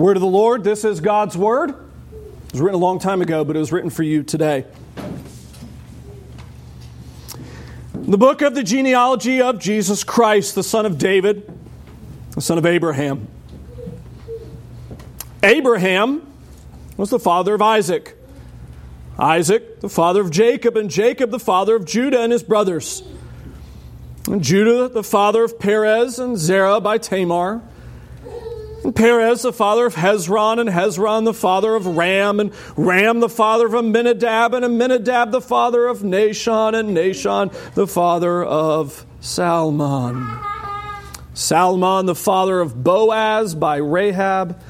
Word of the Lord, this is God's Word. It was written a long time ago, but it was written for you today. The book of the genealogy of Jesus Christ, the son of David, the son of Abraham. Abraham was the father of Isaac. Isaac, the father of Jacob, and Jacob, the father of Judah and his brothers. And Judah, the father of Perez and Zerah by Tamar. And Perez, the father of Hezron, and Hezron, the father of Ram, and Ram, the father of Amminadab, and Amminadab, the father of Nahshon, and Nahshon, the father of Salmon. Salmon, the father of Boaz by Rahab,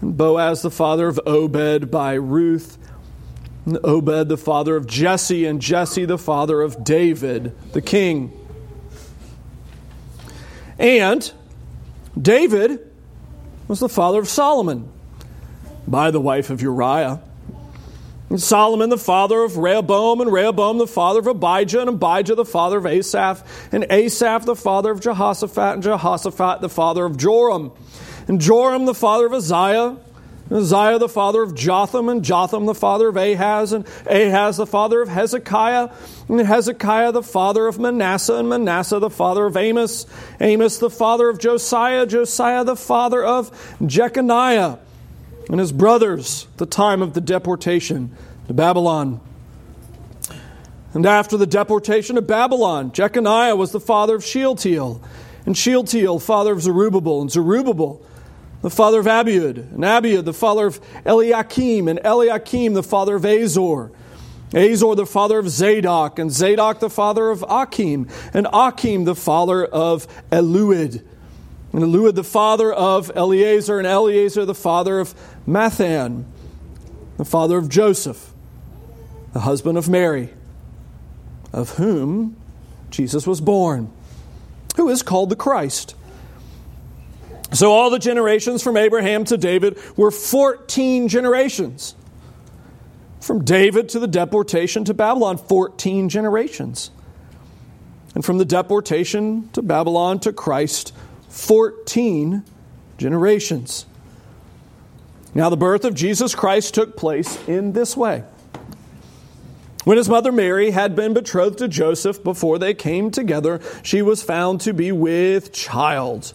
and Boaz, the father of Obed by Ruth, and Obed, the father of Jesse, and Jesse, the father of David, the king. And David, was the father of Solomon by the wife of Uriah. And Solomon, the father of Rehoboam, and Rehoboam, the father of Abijah, and Abijah, the father of Asaph, and Asaph, the father of Jehoshaphat, and Jehoshaphat, the father of Joram, and Joram, the father of Uzziah, Uzziah, the father of Jotham, and Jotham, the father of Ahaz, and Ahaz, the father of Hezekiah, and Hezekiah, the father of Manasseh, and Manasseh, the father of Amos, Amos, the father of Josiah, Josiah, the father of Jeconiah, and his brothers, the time of the deportation to Babylon. And after the deportation to Babylon, Jeconiah was the father of Shealtiel, and Shealtiel, father of Zerubbabel, and Zerubbabel, the father of Abiud, and Abiud, the father of Eliakim, and Eliakim, the father of Azor, Azor, the father of Zadok, and Zadok, the father of Achim, and Achim, the father of Eliud, and Eliud, the father of Eleazar, and Eleazar, the father of Matthan, the father of Joseph, the husband of Mary, of whom Jesus was born, who is called the Christ. So all the generations from Abraham to David were 14 generations. From David to the deportation to Babylon, 14 generations. And from the deportation to Babylon to Christ, 14 generations. Now, the birth of Jesus Christ took place in this way. When his mother Mary had been betrothed to Joseph before they came together, she was found to be with child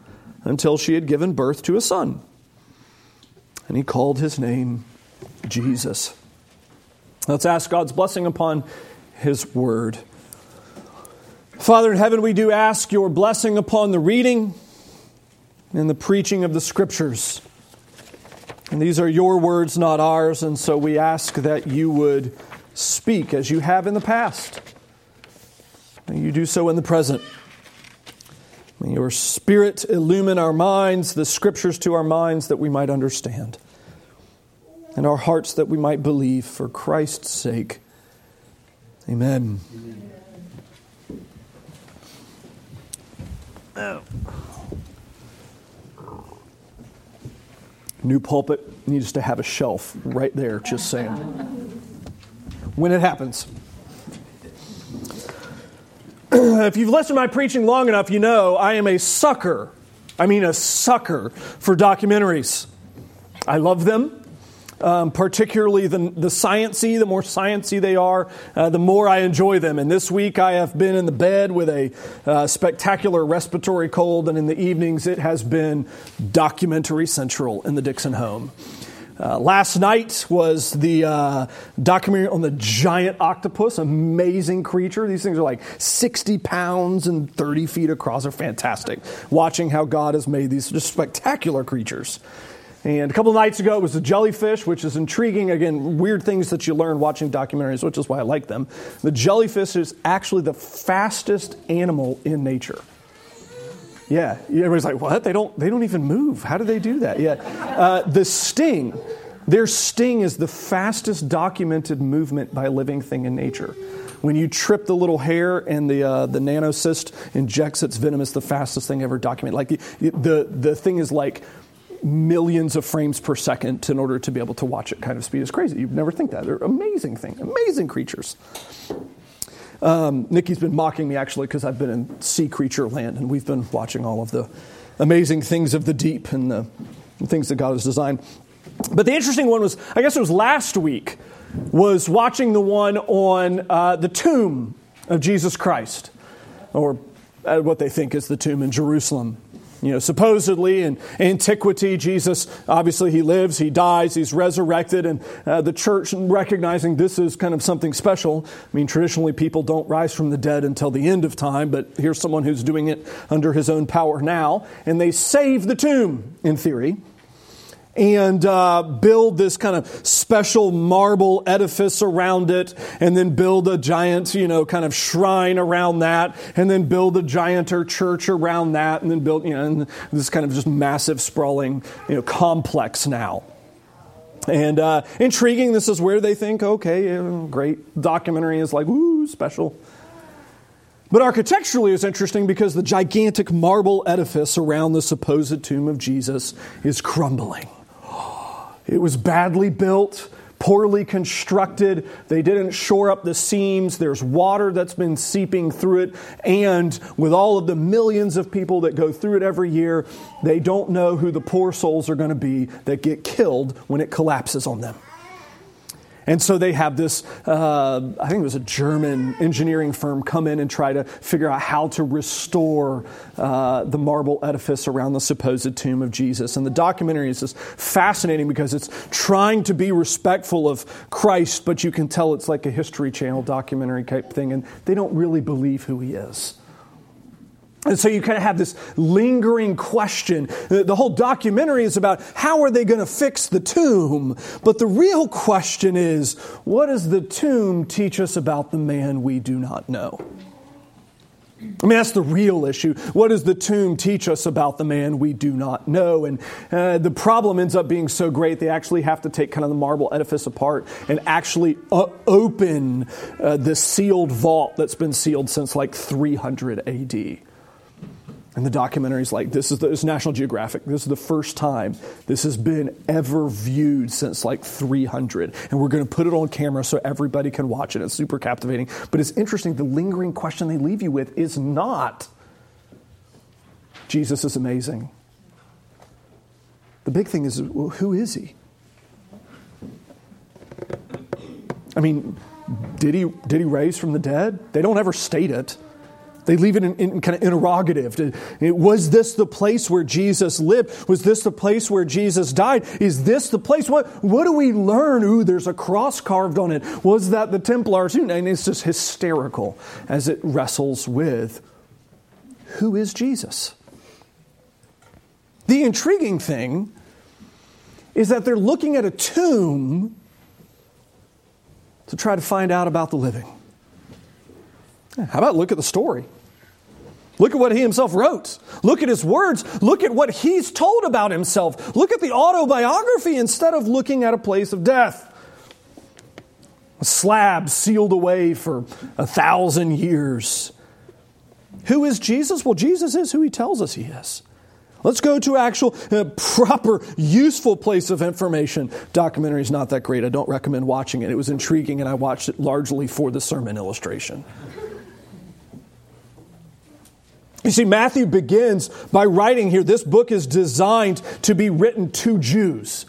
until she had given birth to a son and he called his name Jesus. Let's ask God's blessing upon his word. Father in heaven, we do ask your blessing upon the reading and the preaching of the scriptures. And these are your words, not ours, and so we ask that you would speak as you have in the past. And you do so in the present. May your Spirit illumine our minds, the Scriptures to our minds, that we might understand, and our hearts that we might believe for Christ's sake. Amen. Amen. New pulpit needs to have a shelf right there, just saying. When it happens. if you've listened to my preaching long enough, you know I am a sucker. I mean, a sucker for documentaries. I love them. um, particularly the, the sciency. The more sciency they are, uh, the more I enjoy them. And this week I have been in the bed with a uh, spectacular respiratory cold, and in the evenings it has been documentary central in the Dixon home. Uh, last night was the uh, documentary on the giant octopus, amazing creature. These things are like 60 pounds and 30 feet across. They're fantastic. Watching how God has made these just spectacular creatures. And a couple nights ago, it was the jellyfish, which is intriguing. Again, weird things that you learn watching documentaries, which is why I like them. The jellyfish is actually the fastest animal in nature. Yeah, everybody's like, what? They don't, they don't even move. How do they do that? Yeah. Uh, the sting, their sting is the fastest documented movement by a living thing in nature. When you trip the little hair and the, uh, the nematocyst injects its venom, it's the fastest thing ever documented. Like the, the, the thing is like millions of frames per second in order to be able to watch it kind of speed. It's crazy. You'd never think that. They're amazing thing, amazing creatures. Um, Nikki's been mocking me actually because I've been in sea creature land and we've been watching all of the amazing things of the deep and the, things that God has designed. But the interesting one was, I guess it was last week, was watching the one on uh, the tomb of Jesus Christ, or uh, what they think is the tomb in Jerusalem. You know, supposedly in antiquity, Jesus, obviously, he lives, he dies, he's resurrected, and uh, the church recognizing this is kind of something special. I mean, traditionally, people don't rise from the dead until the end of time, but here's someone who's doing it under his own power now, and they save the tomb, in theory and uh, build this kind of special marble edifice around it, and then build a giant, you know, kind of shrine around that, and then build a gianter church around that, and then build, you know, this kind of just massive, sprawling, you know, complex now. And uh, intriguing, this is where they think, okay, great documentary is like, woo, special. But architecturally, it's interesting because the gigantic marble edifice around the supposed tomb of Jesus is crumbling. It was badly built, poorly constructed. They didn't shore up the seams. There's water that's been seeping through it. And with all of the millions of people that go through it every year, they don't know who the poor souls are going to be that get killed when it collapses on them. And so they have this, uh, I think it was a German engineering firm, come in and try to figure out how to restore uh, the marble edifice around the supposed tomb of Jesus. And the documentary is just fascinating because it's trying to be respectful of Christ, but you can tell it's like a History Channel documentary type thing, and they don't really believe who he is. And so you kind of have this lingering question. The whole documentary is about how are they going to fix the tomb? But the real question is what does the tomb teach us about the man we do not know? I mean, that's the real issue. What does the tomb teach us about the man we do not know? And uh, the problem ends up being so great, they actually have to take kind of the marble edifice apart and actually uh, open uh, the sealed vault that's been sealed since like 300 AD. And the documentary is like, this is, the, is National Geographic. This is the first time this has been ever viewed since like 300. And we're going to put it on camera so everybody can watch it. It's super captivating. But it's interesting, the lingering question they leave you with is not Jesus is amazing. The big thing is, well, who is he? I mean, did he, did he raise from the dead? They don't ever state it. They leave it in, in, kind of interrogative. Was this the place where Jesus lived? Was this the place where Jesus died? Is this the place? What, what do we learn? Ooh, there's a cross carved on it. Was that the Templars? And it's just hysterical as it wrestles with who is Jesus? The intriguing thing is that they're looking at a tomb to try to find out about the living. How about look at the story? Look at what he himself wrote. Look at his words. Look at what he's told about himself. Look at the autobiography instead of looking at a place of death. A slab sealed away for a thousand years. Who is Jesus? Well, Jesus is who he tells us he is. Let's go to actual uh, proper useful place of information. Documentary is not that great. I don't recommend watching it. It was intriguing and I watched it largely for the sermon illustration. You see, Matthew begins by writing here this book is designed to be written to Jews.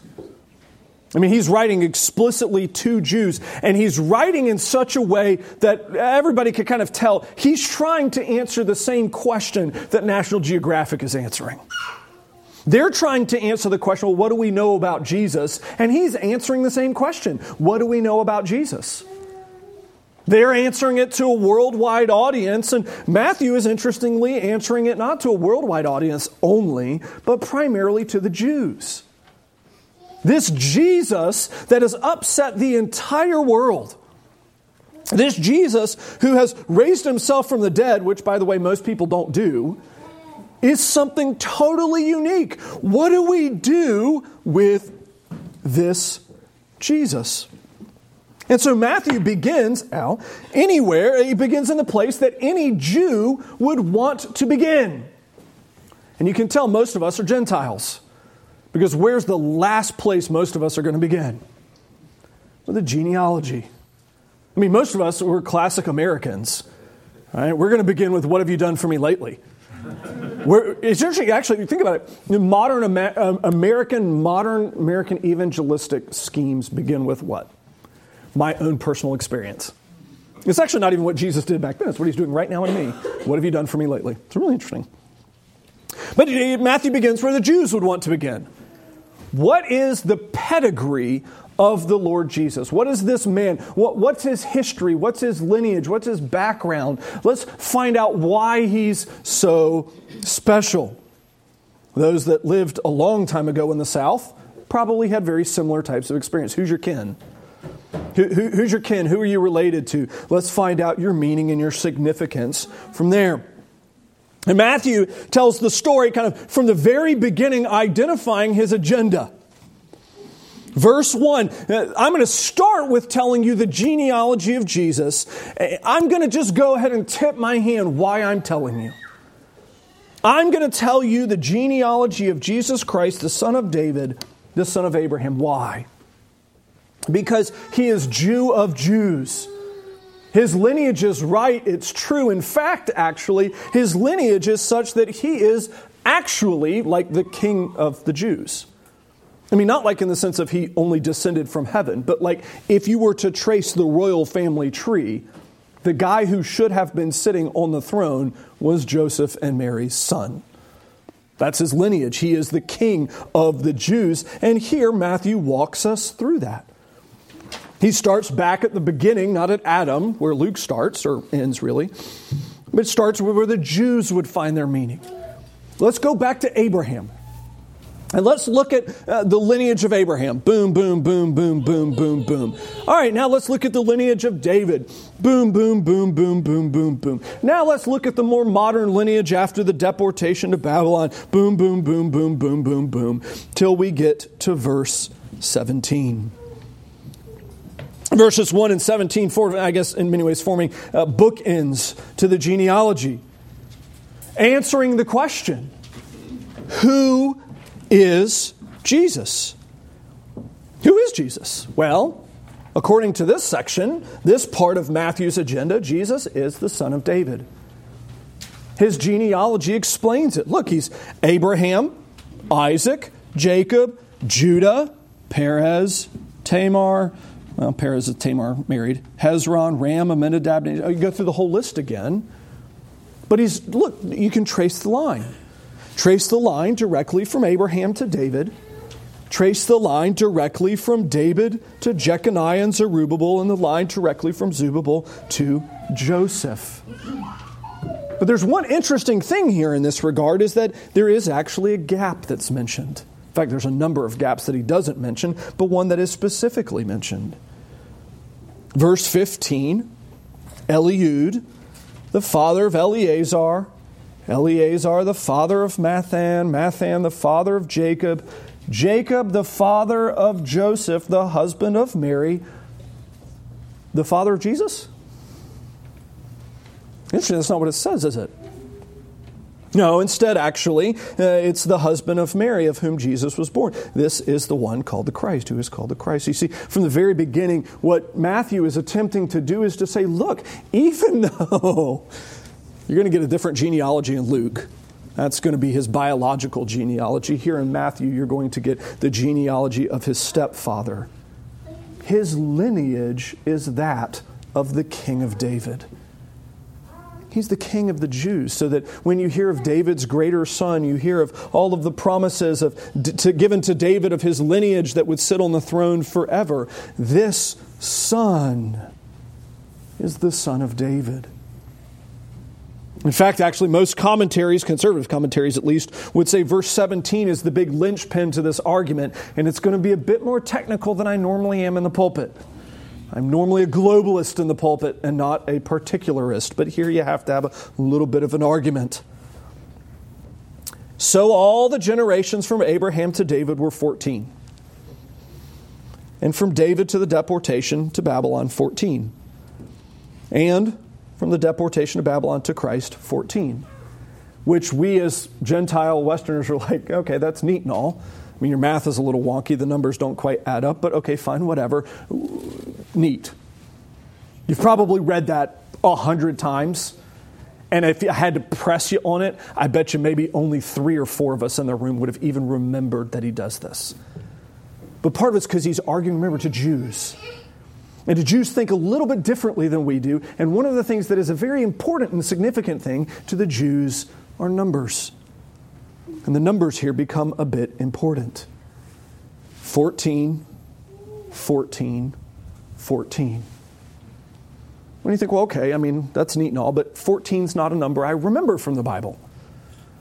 I mean, he's writing explicitly to Jews, and he's writing in such a way that everybody could kind of tell he's trying to answer the same question that National Geographic is answering. They're trying to answer the question, well, what do we know about Jesus? And he's answering the same question what do we know about Jesus? They're answering it to a worldwide audience, and Matthew is interestingly answering it not to a worldwide audience only, but primarily to the Jews. This Jesus that has upset the entire world. This Jesus who has raised himself from the dead, which, by the way, most people don't do, is something totally unique. What do we do with this Jesus? And so Matthew begins, Al, anywhere, he begins in the place that any Jew would want to begin. And you can tell most of us are Gentiles. Because where's the last place most of us are going to begin? With the genealogy. I mean, most of us were classic Americans. Right? We're going to begin with what have you done for me lately? We're, it's interesting, actually, think about it. Modern uh, American, modern American evangelistic schemes begin with what? My own personal experience. It's actually not even what Jesus did back then. It's what he's doing right now in me. What have you done for me lately? It's really interesting. But Matthew begins where the Jews would want to begin. What is the pedigree of the Lord Jesus? What is this man? What, what's his history? What's his lineage? What's his background? Let's find out why he's so special. Those that lived a long time ago in the South probably had very similar types of experience. Who's your kin? Who, who, who's your kin? Who are you related to? Let's find out your meaning and your significance from there. And Matthew tells the story kind of from the very beginning, identifying his agenda. Verse 1, uh, I'm going to start with telling you the genealogy of Jesus. Uh, I'm going to just go ahead and tip my hand why I'm telling you. I'm going to tell you the genealogy of Jesus Christ, the son of David, the son of Abraham. Why? Because he is Jew of Jews. His lineage is right, it's true. In fact, actually, his lineage is such that he is actually like the king of the Jews. I mean, not like in the sense of he only descended from heaven, but like if you were to trace the royal family tree, the guy who should have been sitting on the throne was Joseph and Mary's son. That's his lineage. He is the king of the Jews. And here Matthew walks us through that. He starts back at the beginning, not at Adam, where Luke starts, or ends really, but starts where the Jews would find their meaning. Let's go back to Abraham. And let's look at uh, the lineage of Abraham. Boom, boom, boom, boom, boom, boom, boom. All right, now let's look at the lineage of David. Boom, boom, boom, boom, boom, boom, boom. Now let's look at the more modern lineage after the deportation to Babylon. Boom, boom, boom, boom, boom, boom, boom, till we get to verse 17 verses 1 and 17, for, I guess in many ways forming uh, bookends to the genealogy, answering the question Who is Jesus? Who is Jesus? Well, according to this section, this part of Matthew's agenda, Jesus is the son of David. His genealogy explains it. Look, he's Abraham, Isaac, Jacob, Judah, Perez, Tamar, well, Perez and Tamar married. Hezron, Ram, Amminadab. You go through the whole list again. But he's, look, you can trace the line. Trace the line directly from Abraham to David. Trace the line directly from David to Jeconiah and Zerubbabel, and the line directly from Zerubbabel to Joseph. But there's one interesting thing here in this regard is that there is actually a gap that's mentioned. In fact, there's a number of gaps that he doesn't mention, but one that is specifically mentioned. Verse 15 Eliud, the father of Eleazar, Eleazar, the father of Matthan, Matthan, the father of Jacob, Jacob, the father of Joseph, the husband of Mary, the father of Jesus? Interesting, that's not what it says, is it? No, instead, actually, uh, it's the husband of Mary of whom Jesus was born. This is the one called the Christ, who is called the Christ. You see, from the very beginning, what Matthew is attempting to do is to say, look, even though you're going to get a different genealogy in Luke, That's going to be his biological genealogy. Here in Matthew, you're going to get the genealogy of his stepfather. His lineage is that of the king of David. He's the king of the Jews, so that when you hear of David's greater son, you hear of all of the promises of, to, given to David of his lineage that would sit on the throne forever. This son is the son of David. In fact, actually, most commentaries, conservative commentaries at least, would say verse 17 is the big linchpin to this argument, and it's going to be a bit more technical than I normally am in the pulpit. I'm normally a globalist in the pulpit and not a particularist, but here you have to have a little bit of an argument. So all the generations from Abraham to David were 14. And from David to the deportation to Babylon, 14. And from the deportation of Babylon to Christ, 14. Which we as Gentile Westerners are like, okay, that's neat and all. I mean, your math is a little wonky, the numbers don't quite add up, but okay, fine, whatever. Neat. You've probably read that a hundred times. And if I had to press you on it, I bet you maybe only three or four of us in the room would have even remembered that he does this. But part of it's because he's arguing, remember, to Jews. And the Jews think a little bit differently than we do. And one of the things that is a very important and significant thing to the Jews are numbers. And the numbers here become a bit important 14, 14, 14. When you think, well, okay, I mean, that's neat and all, but 14 is not a number I remember from the Bible.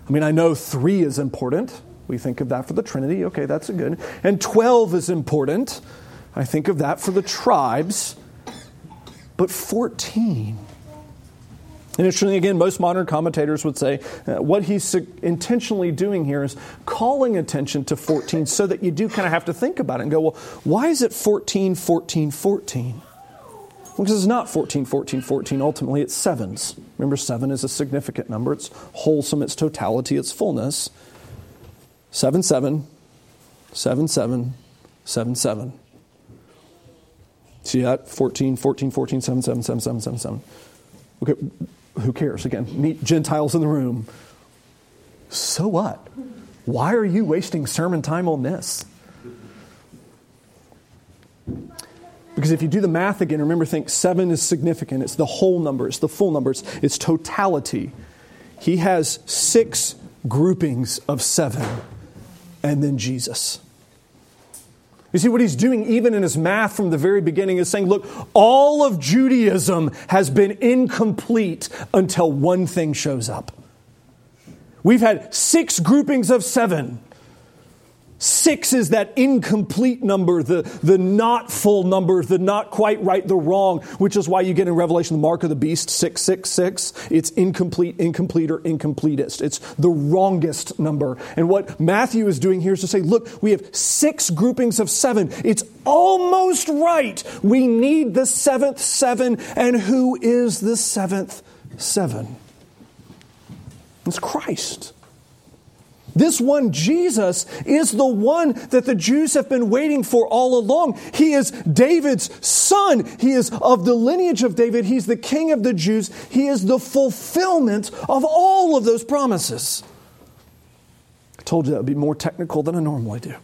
I mean, I know three is important. We think of that for the Trinity. Okay, that's a good. And 12 is important. I think of that for the tribes. But 14. And interestingly, again, most modern commentators would say uh, what he's intentionally doing here is calling attention to 14 so that you do kind of have to think about it and go, well, why is it 14, 14, 14? Because it's not 14, 14, 14. Ultimately, it's sevens. Remember, seven is a significant number. It's wholesome, it's totality, it's fullness. 7, 7, 7, 7, 7, 7. See that? 14, 14, 14, 7, 7, 7, 7, 7, 7. Okay, who cares? Again, meet Gentiles in the room. So what? Why are you wasting sermon time on this? Because if you do the math again, remember, think seven is significant. It's the whole number, it's the full numbers, it's totality. He has six groupings of seven, and then Jesus. You see, what he's doing, even in his math from the very beginning, is saying, look, all of Judaism has been incomplete until one thing shows up. We've had six groupings of seven. Six is that incomplete number, the, the not full number, the not quite right, the wrong, which is why you get in Revelation the mark of the beast, 666. It's incomplete, incomplete, or incompletest. It's the wrongest number. And what Matthew is doing here is to say, look, we have six groupings of seven. It's almost right. We need the seventh seven. And who is the seventh seven? It's Christ. This one, Jesus, is the one that the Jews have been waiting for all along. He is David's son. He is of the lineage of David. He's the king of the Jews. He is the fulfillment of all of those promises. I told you that would be more technical than I normally do.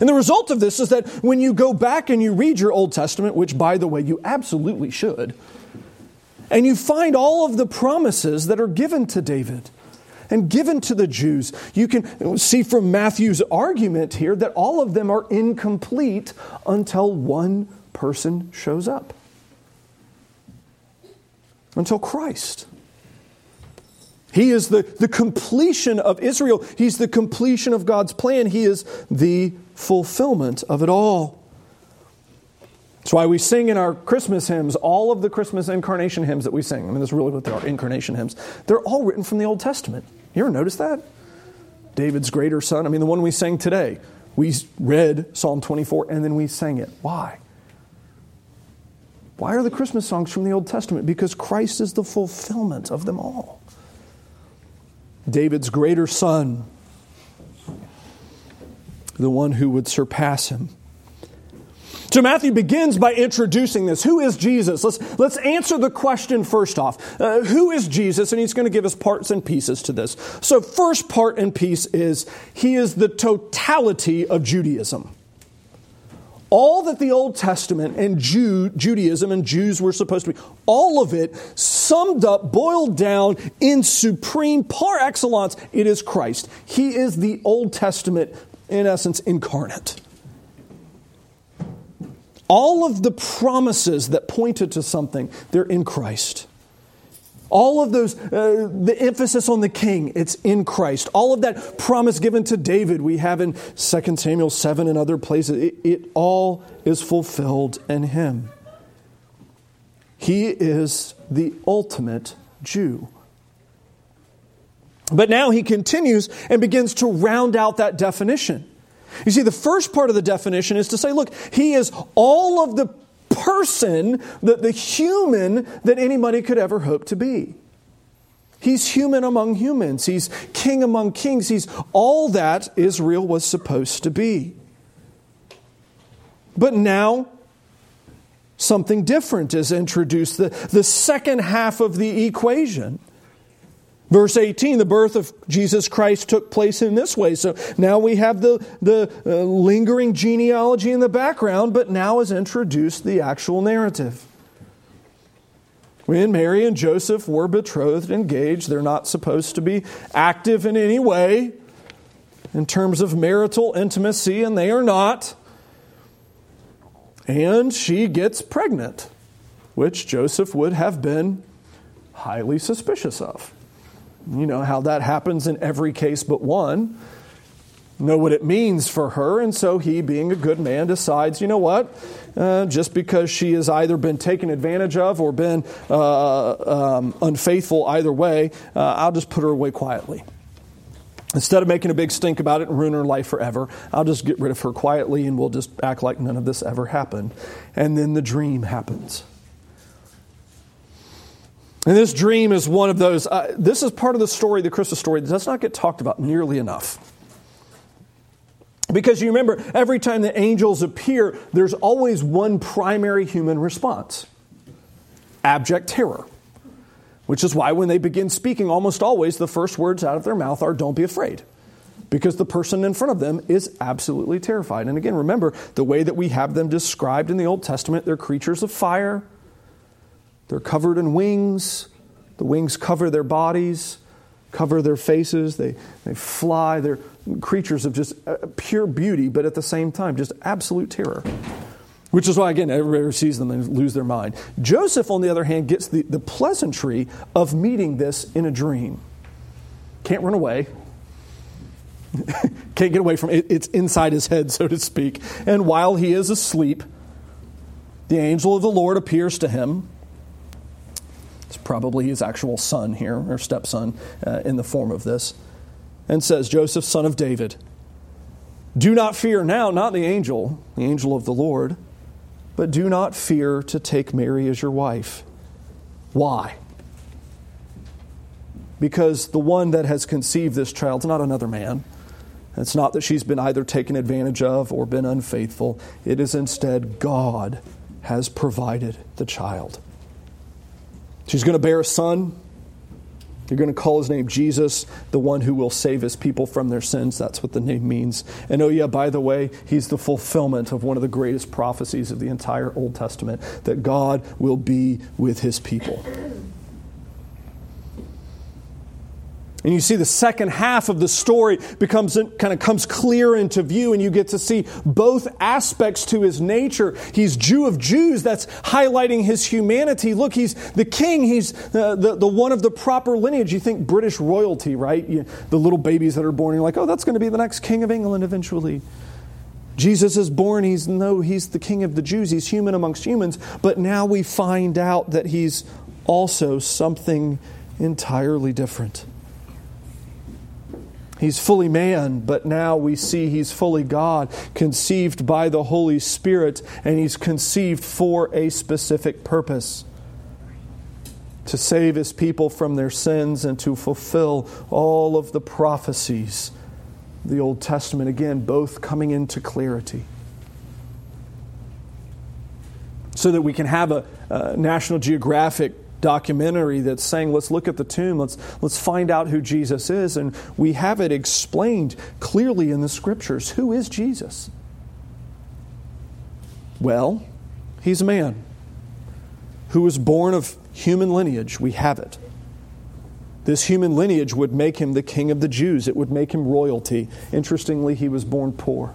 And the result of this is that when you go back and you read your Old Testament, which, by the way, you absolutely should, and you find all of the promises that are given to David and given to the Jews. You can see from Matthew's argument here that all of them are incomplete until one person shows up. Until Christ. He is the, the completion of Israel. He's the completion of God's plan. He is the fulfillment of it all. That's why we sing in our Christmas hymns, all of the Christmas incarnation hymns that we sing. I mean, that's really what they are incarnation hymns. They're all written from the Old Testament. You ever notice that? David's greater son. I mean, the one we sang today. We read Psalm 24 and then we sang it. Why? Why are the Christmas songs from the Old Testament? Because Christ is the fulfillment of them all. David's greater son, the one who would surpass him. So Matthew begins by introducing this. Who is Jesus? Let's, let's answer the question first off. Uh, who is Jesus? And he's going to give us parts and pieces to this. So first part and piece is he is the totality of Judaism. All that the Old Testament and Jew, Judaism and Jews were supposed to be, all of it summed up, boiled down in supreme par excellence, it is Christ. He is the Old Testament, in essence, incarnate all of the promises that pointed to something, they're in Christ. All of those, uh, the emphasis on the king, it's in Christ. All of that promise given to David, we have in 2 Samuel 7 and other places, it, it all is fulfilled in him. He is the ultimate Jew. But now he continues and begins to round out that definition. You see, the first part of the definition is to say, look, he is all of the person, the, the human that anybody could ever hope to be. He's human among humans. He's king among kings. He's all that Israel was supposed to be. But now, something different is introduced the, the second half of the equation. Verse 18, the birth of Jesus Christ took place in this way. So now we have the, the uh, lingering genealogy in the background, but now is introduced the actual narrative. When Mary and Joseph were betrothed, engaged, they're not supposed to be active in any way in terms of marital intimacy, and they are not. And she gets pregnant, which Joseph would have been highly suspicious of. You know how that happens in every case but one. Know what it means for her, and so he, being a good man, decides, you know what? Uh, just because she has either been taken advantage of or been uh, um, unfaithful either way, uh, I'll just put her away quietly. Instead of making a big stink about it and ruin her life forever, I'll just get rid of her quietly and we'll just act like none of this ever happened. And then the dream happens. And this dream is one of those. Uh, this is part of the story, the Christmas story, that does not get talked about nearly enough. Because you remember, every time the angels appear, there's always one primary human response abject terror. Which is why when they begin speaking, almost always the first words out of their mouth are, Don't be afraid. Because the person in front of them is absolutely terrified. And again, remember, the way that we have them described in the Old Testament, they're creatures of fire they're covered in wings. The wings cover their bodies, cover their faces. They, they fly. They're creatures of just uh, pure beauty, but at the same time, just absolute terror. Which is why, again, everybody sees them and lose their mind. Joseph, on the other hand, gets the, the pleasantry of meeting this in a dream. Can't run away. Can't get away from it. It's inside his head, so to speak. And while he is asleep, the angel of the Lord appears to him it's probably his actual son here, or stepson, uh, in the form of this, and says, Joseph, son of David, do not fear now, not the angel, the angel of the Lord, but do not fear to take Mary as your wife. Why? Because the one that has conceived this child is not another man. It's not that she's been either taken advantage of or been unfaithful. It is instead God has provided the child. She's going to bear a son. You're going to call his name Jesus, the one who will save his people from their sins. That's what the name means. And oh, yeah, by the way, he's the fulfillment of one of the greatest prophecies of the entire Old Testament that God will be with his people. And you see the second half of the story becomes kind of comes clear into view, and you get to see both aspects to his nature. He's Jew of Jews, that's highlighting his humanity. Look, he's the king, he's uh, the, the one of the proper lineage. You think British royalty, right? You, the little babies that are born, you're like, oh, that's going to be the next king of England eventually. Jesus is born, he's no, he's the king of the Jews, he's human amongst humans, but now we find out that he's also something entirely different. He's fully man, but now we see he's fully God, conceived by the Holy Spirit, and he's conceived for a specific purpose to save his people from their sins and to fulfill all of the prophecies the Old Testament, again, both coming into clarity. so that we can have a, a National Geographic documentary that's saying, let's look at the tomb, let's, let's find out who Jesus is. And we have it explained clearly in the scriptures. Who is Jesus? Well, he's a man who was born of human lineage. We have it. This human lineage would make him the king of the Jews, it would make him royalty. Interestingly, he was born poor.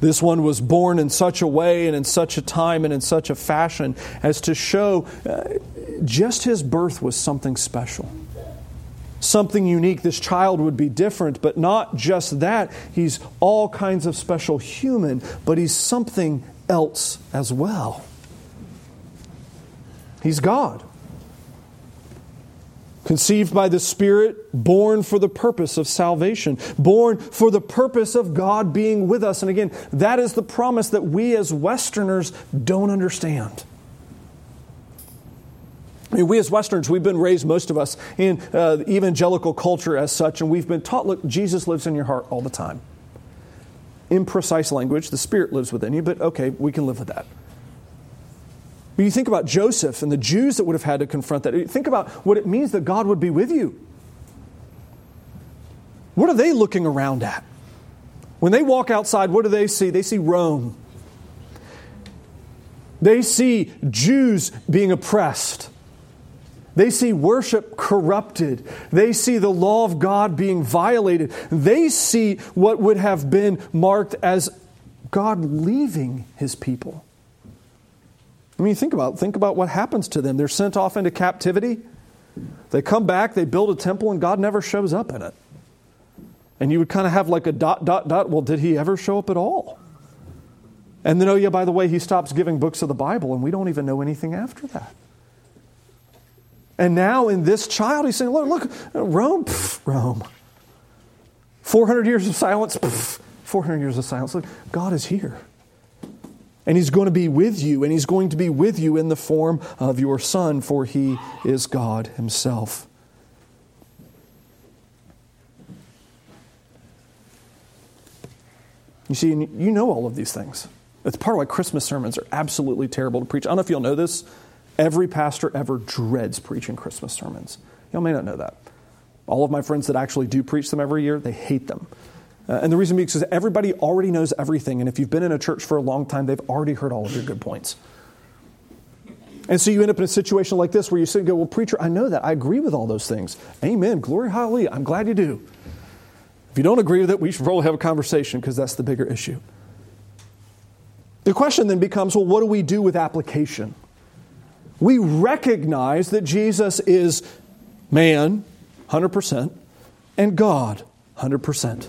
This one was born in such a way and in such a time and in such a fashion as to show uh, just his birth was something special. Something unique. This child would be different, but not just that. He's all kinds of special human, but he's something else as well. He's God conceived by the Spirit, born for the purpose of salvation, born for the purpose of God being with us. And again, that is the promise that we as Westerners don't understand. I mean, we as Westerners, we've been raised, most of us, in uh, evangelical culture as such, and we've been taught look, Jesus lives in your heart all the time. Imprecise language, the Spirit lives within you, but okay, we can live with that. When you think about Joseph and the Jews that would have had to confront that, think about what it means that God would be with you. What are they looking around at? When they walk outside, what do they see? They see Rome. They see Jews being oppressed. They see worship corrupted. They see the law of God being violated. They see what would have been marked as God leaving his people. I mean, think about think about what happens to them. They're sent off into captivity. They come back, they build a temple, and God never shows up in it. And you would kind of have like a dot, dot, dot. Well, did he ever show up at all? And then, oh, yeah, by the way, he stops giving books of the Bible, and we don't even know anything after that. And now in this child, he's saying, look, look Rome, pff, Rome. 400 years of silence, pff, 400 years of silence. Look, God is here. And he's going to be with you, and he's going to be with you in the form of your Son, for he is God himself. You see, you know all of these things. It's part of why Christmas sermons are absolutely terrible to preach. I don't know if you'll know this. Every pastor ever dreads preaching Christmas sermons. Y'all may not know that. All of my friends that actually do preach them every year, they hate them uh, and the reason being is everybody already knows everything. And if you've been in a church for a long time, they've already heard all of your good points. And so you end up in a situation like this where you sit and go, Well, preacher, I know that. I agree with all those things. Amen. Glory, hallelujah. I'm glad you do. If you don't agree with it, we should probably have a conversation because that's the bigger issue. The question then becomes well, what do we do with application? We recognize that Jesus is man, 100%, and God, 100%.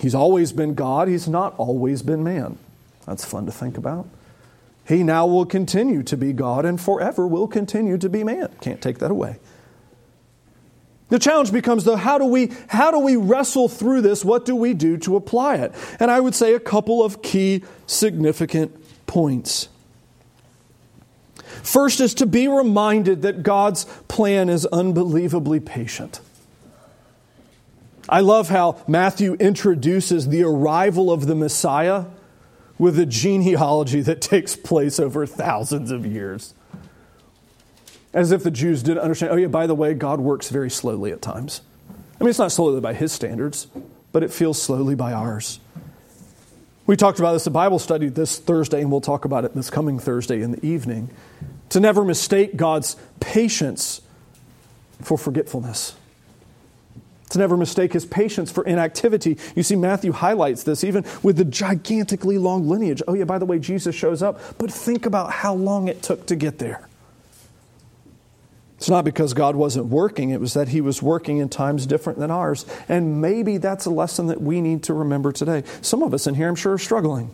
He's always been God, He's not always been man. That's fun to think about. He now will continue to be God and forever will continue to be man. Can't take that away. The challenge becomes though how do we how do we wrestle through this? What do we do to apply it? And I would say a couple of key significant points. First is to be reminded that God's plan is unbelievably patient. I love how Matthew introduces the arrival of the Messiah with a genealogy that takes place over thousands of years. As if the Jews didn't understand, oh, yeah, by the way, God works very slowly at times. I mean, it's not slowly by his standards, but it feels slowly by ours. We talked about this at Bible study this Thursday, and we'll talk about it this coming Thursday in the evening. To never mistake God's patience for forgetfulness to never mistake his patience for inactivity. You see, Matthew highlights this even with the gigantically long lineage. Oh, yeah, by the way, Jesus shows up, but think about how long it took to get there. It's not because God wasn't working, it was that He was working in times different than ours. And maybe that's a lesson that we need to remember today. Some of us in here, I'm sure, are struggling.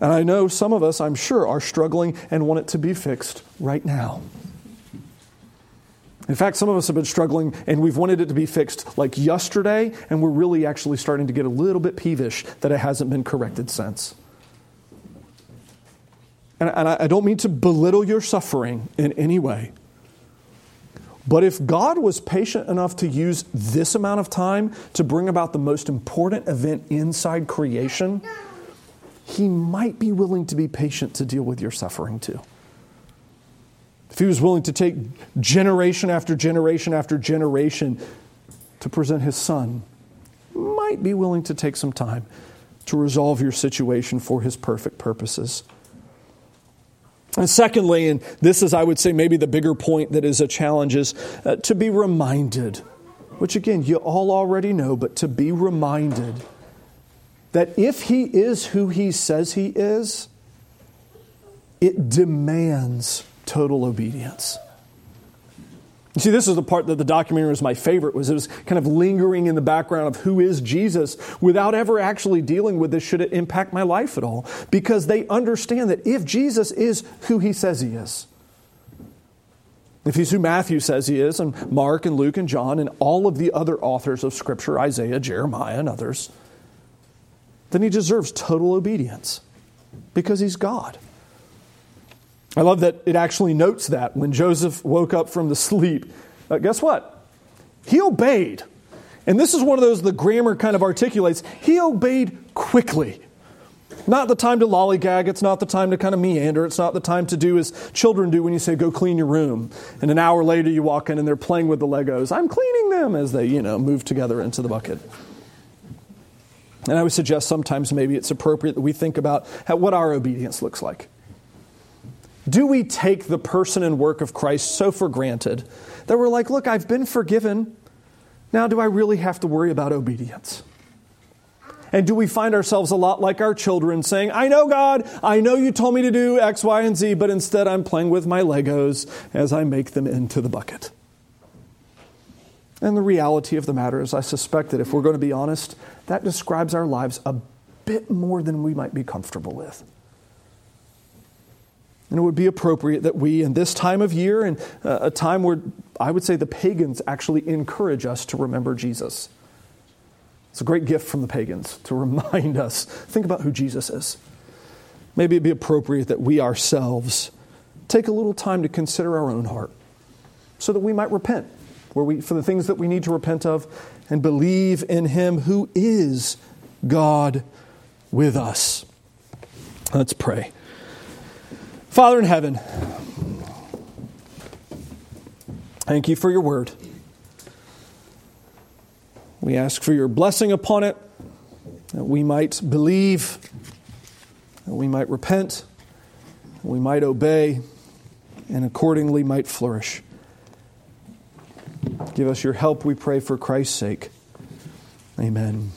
And I know some of us, I'm sure, are struggling and want it to be fixed right now. In fact, some of us have been struggling and we've wanted it to be fixed like yesterday, and we're really actually starting to get a little bit peevish that it hasn't been corrected since. And, and I don't mean to belittle your suffering in any way. But if God was patient enough to use this amount of time to bring about the most important event inside creation, he might be willing to be patient to deal with your suffering too. If he was willing to take generation after generation after generation to present his son, might be willing to take some time to resolve your situation for his perfect purposes. And secondly, and this is, I would say, maybe the bigger point that is a challenge, is uh, to be reminded, which again, you all already know, but to be reminded that if he is who he says he is, it demands total obedience. You see, this is the part that the documentary was my favorite, was it was kind of lingering in the background of who is Jesus without ever actually dealing with this, should it impact my life at all? Because they understand that if Jesus is who he says he is, if he's who Matthew says he is, and Mark and Luke and John and all of the other authors of Scripture, Isaiah, Jeremiah, and others, then he deserves total obedience because he's God. I love that it actually notes that when Joseph woke up from the sleep, uh, guess what? He obeyed. And this is one of those the grammar kind of articulates. He obeyed quickly. Not the time to lollygag. It's not the time to kind of meander. It's not the time to do as children do when you say, go clean your room. And an hour later you walk in and they're playing with the Legos. I'm cleaning them as they, you know, move together into the bucket. And I would suggest sometimes maybe it's appropriate that we think about how, what our obedience looks like. Do we take the person and work of Christ so for granted that we're like, look, I've been forgiven. Now, do I really have to worry about obedience? And do we find ourselves a lot like our children saying, I know God, I know you told me to do X, Y, and Z, but instead I'm playing with my Legos as I make them into the bucket? And the reality of the matter is, I suspect that if we're going to be honest, that describes our lives a bit more than we might be comfortable with. And it would be appropriate that we, in this time of year, and uh, a time where I would say the pagans actually encourage us to remember Jesus. It's a great gift from the pagans to remind us think about who Jesus is. Maybe it'd be appropriate that we ourselves take a little time to consider our own heart so that we might repent where we, for the things that we need to repent of and believe in Him who is God with us. Let's pray. Father in heaven, thank you for your word. We ask for your blessing upon it, that we might believe, that we might repent, that we might obey, and accordingly might flourish. Give us your help, we pray, for Christ's sake. Amen.